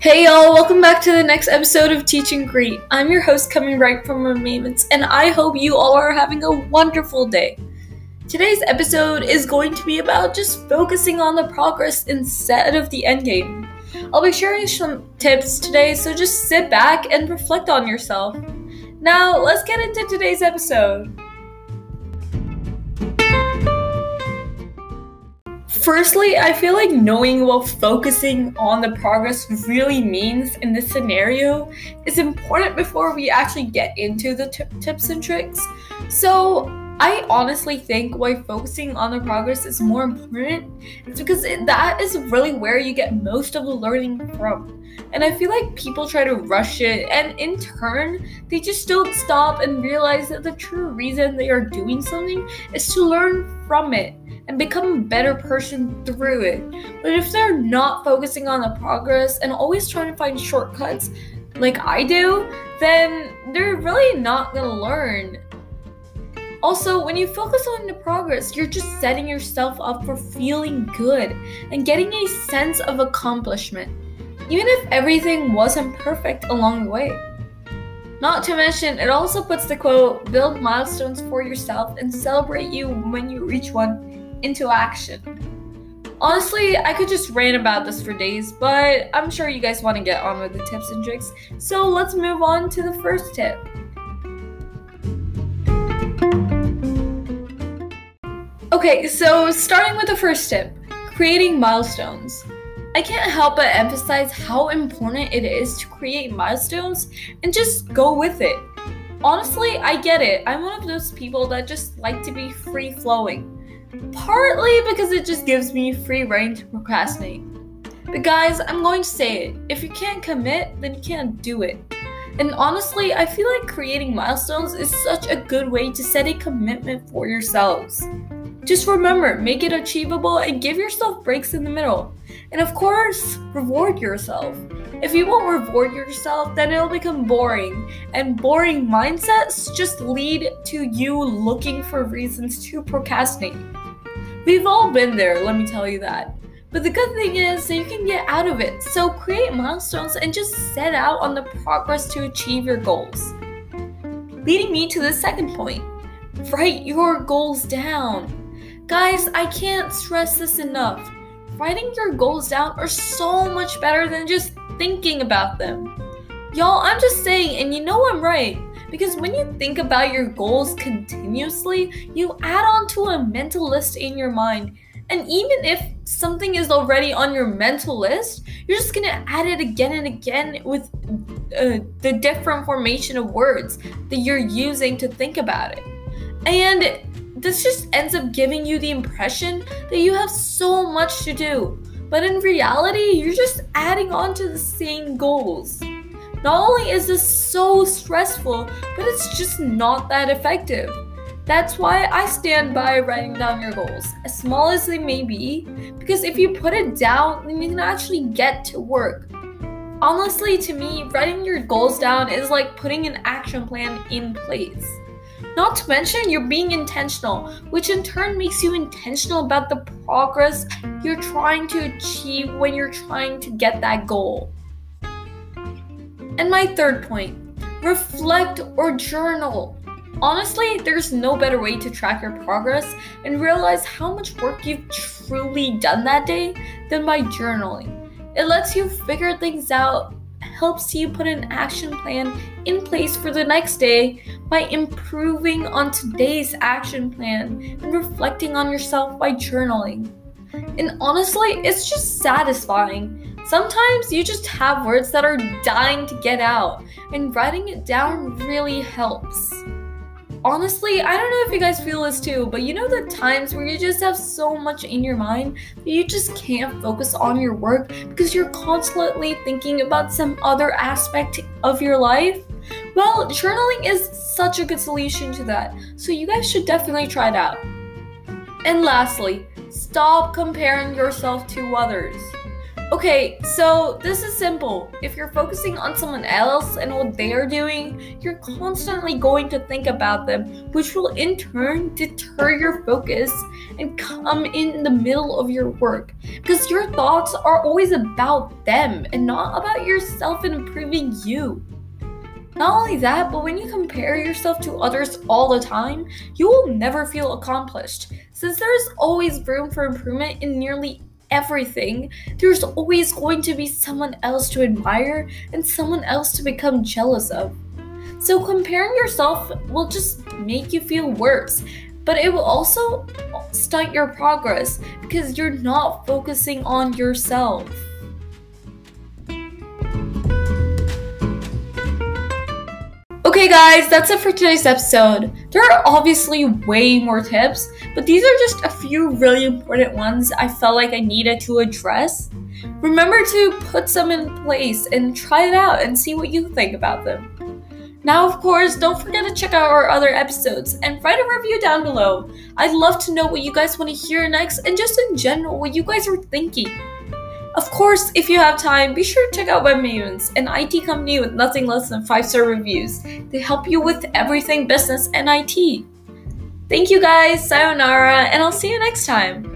Hey y'all, welcome back to the next episode of Teach and Greet. I'm your host coming right from Remainments, and I hope you all are having a wonderful day. Today's episode is going to be about just focusing on the progress instead of the endgame. I'll be sharing some tips today, so just sit back and reflect on yourself. Now, let's get into today's episode. Firstly, I feel like knowing what focusing on the progress really means in this scenario is important before we actually get into the t- tips and tricks. So, I honestly think why focusing on the progress is more important is because it, that is really where you get most of the learning from. And I feel like people try to rush it, and in turn, they just don't stop and realize that the true reason they are doing something is to learn from it and become a better person through it. But if they're not focusing on the progress and always trying to find shortcuts like I do, then they're really not gonna learn. Also, when you focus on the progress, you're just setting yourself up for feeling good and getting a sense of accomplishment, even if everything wasn't perfect along the way. Not to mention, it also puts the quote, build milestones for yourself and celebrate you when you reach one into action. Honestly, I could just rant about this for days, but I'm sure you guys want to get on with the tips and tricks. So let's move on to the first tip. Okay, so starting with the first tip creating milestones. I can't help but emphasize how important it is to create milestones and just go with it. Honestly, I get it. I'm one of those people that just like to be free flowing. Partly because it just gives me free rein to procrastinate. But guys, I'm going to say it. If you can't commit, then you can't do it. And honestly, I feel like creating milestones is such a good way to set a commitment for yourselves. Just remember, make it achievable and give yourself breaks in the middle. And of course, reward yourself. If you won't reward yourself, then it'll become boring. And boring mindsets just lead to you looking for reasons to procrastinate. We've all been there, let me tell you that. But the good thing is that you can get out of it. So create milestones and just set out on the progress to achieve your goals. Leading me to the second point write your goals down. Guys, I can't stress this enough. Writing your goals down are so much better than just thinking about them. Y'all, I'm just saying, and you know I'm right. Because when you think about your goals continuously, you add on to a mental list in your mind. And even if something is already on your mental list, you're just gonna add it again and again with uh, the different formation of words that you're using to think about it. And this just ends up giving you the impression that you have so much to do. But in reality, you're just adding on to the same goals. Not only is this so stressful, but it's just not that effective. That's why I stand by writing down your goals, as small as they may be, because if you put it down, then you can actually get to work. Honestly, to me, writing your goals down is like putting an action plan in place. Not to mention, you're being intentional, which in turn makes you intentional about the progress you're trying to achieve when you're trying to get that goal. And my third point reflect or journal. Honestly, there's no better way to track your progress and realize how much work you've truly done that day than by journaling. It lets you figure things out, helps you put an action plan in place for the next day by improving on today's action plan and reflecting on yourself by journaling. And honestly, it's just satisfying Sometimes you just have words that are dying to get out, and writing it down really helps. Honestly, I don't know if you guys feel this too, but you know the times where you just have so much in your mind that you just can't focus on your work because you're constantly thinking about some other aspect of your life? Well, journaling is such a good solution to that, so you guys should definitely try it out. And lastly, stop comparing yourself to others. Okay, so this is simple. If you're focusing on someone else and what they are doing, you're constantly going to think about them, which will in turn deter your focus and come in the middle of your work because your thoughts are always about them and not about yourself and improving you. Not only that, but when you compare yourself to others all the time, you will never feel accomplished. Since there is always room for improvement in nearly everything, there's always going to be someone else to admire and someone else to become jealous of. So comparing yourself will just make you feel worse, but it will also stunt your progress because you're not focusing on yourself. Okay, guys, that's it for today's episode. There are obviously way more tips, but these are just a few really important ones I felt like I needed to address. Remember to put some in place and try it out and see what you think about them. Now, of course, don't forget to check out our other episodes and write a review down below. I'd love to know what you guys want to hear next and just in general what you guys are thinking. Of course, if you have time, be sure to check out WebMavens, an IT company with nothing less than 5 star reviews. They help you with everything business and IT. Thank you guys, sayonara, and I'll see you next time.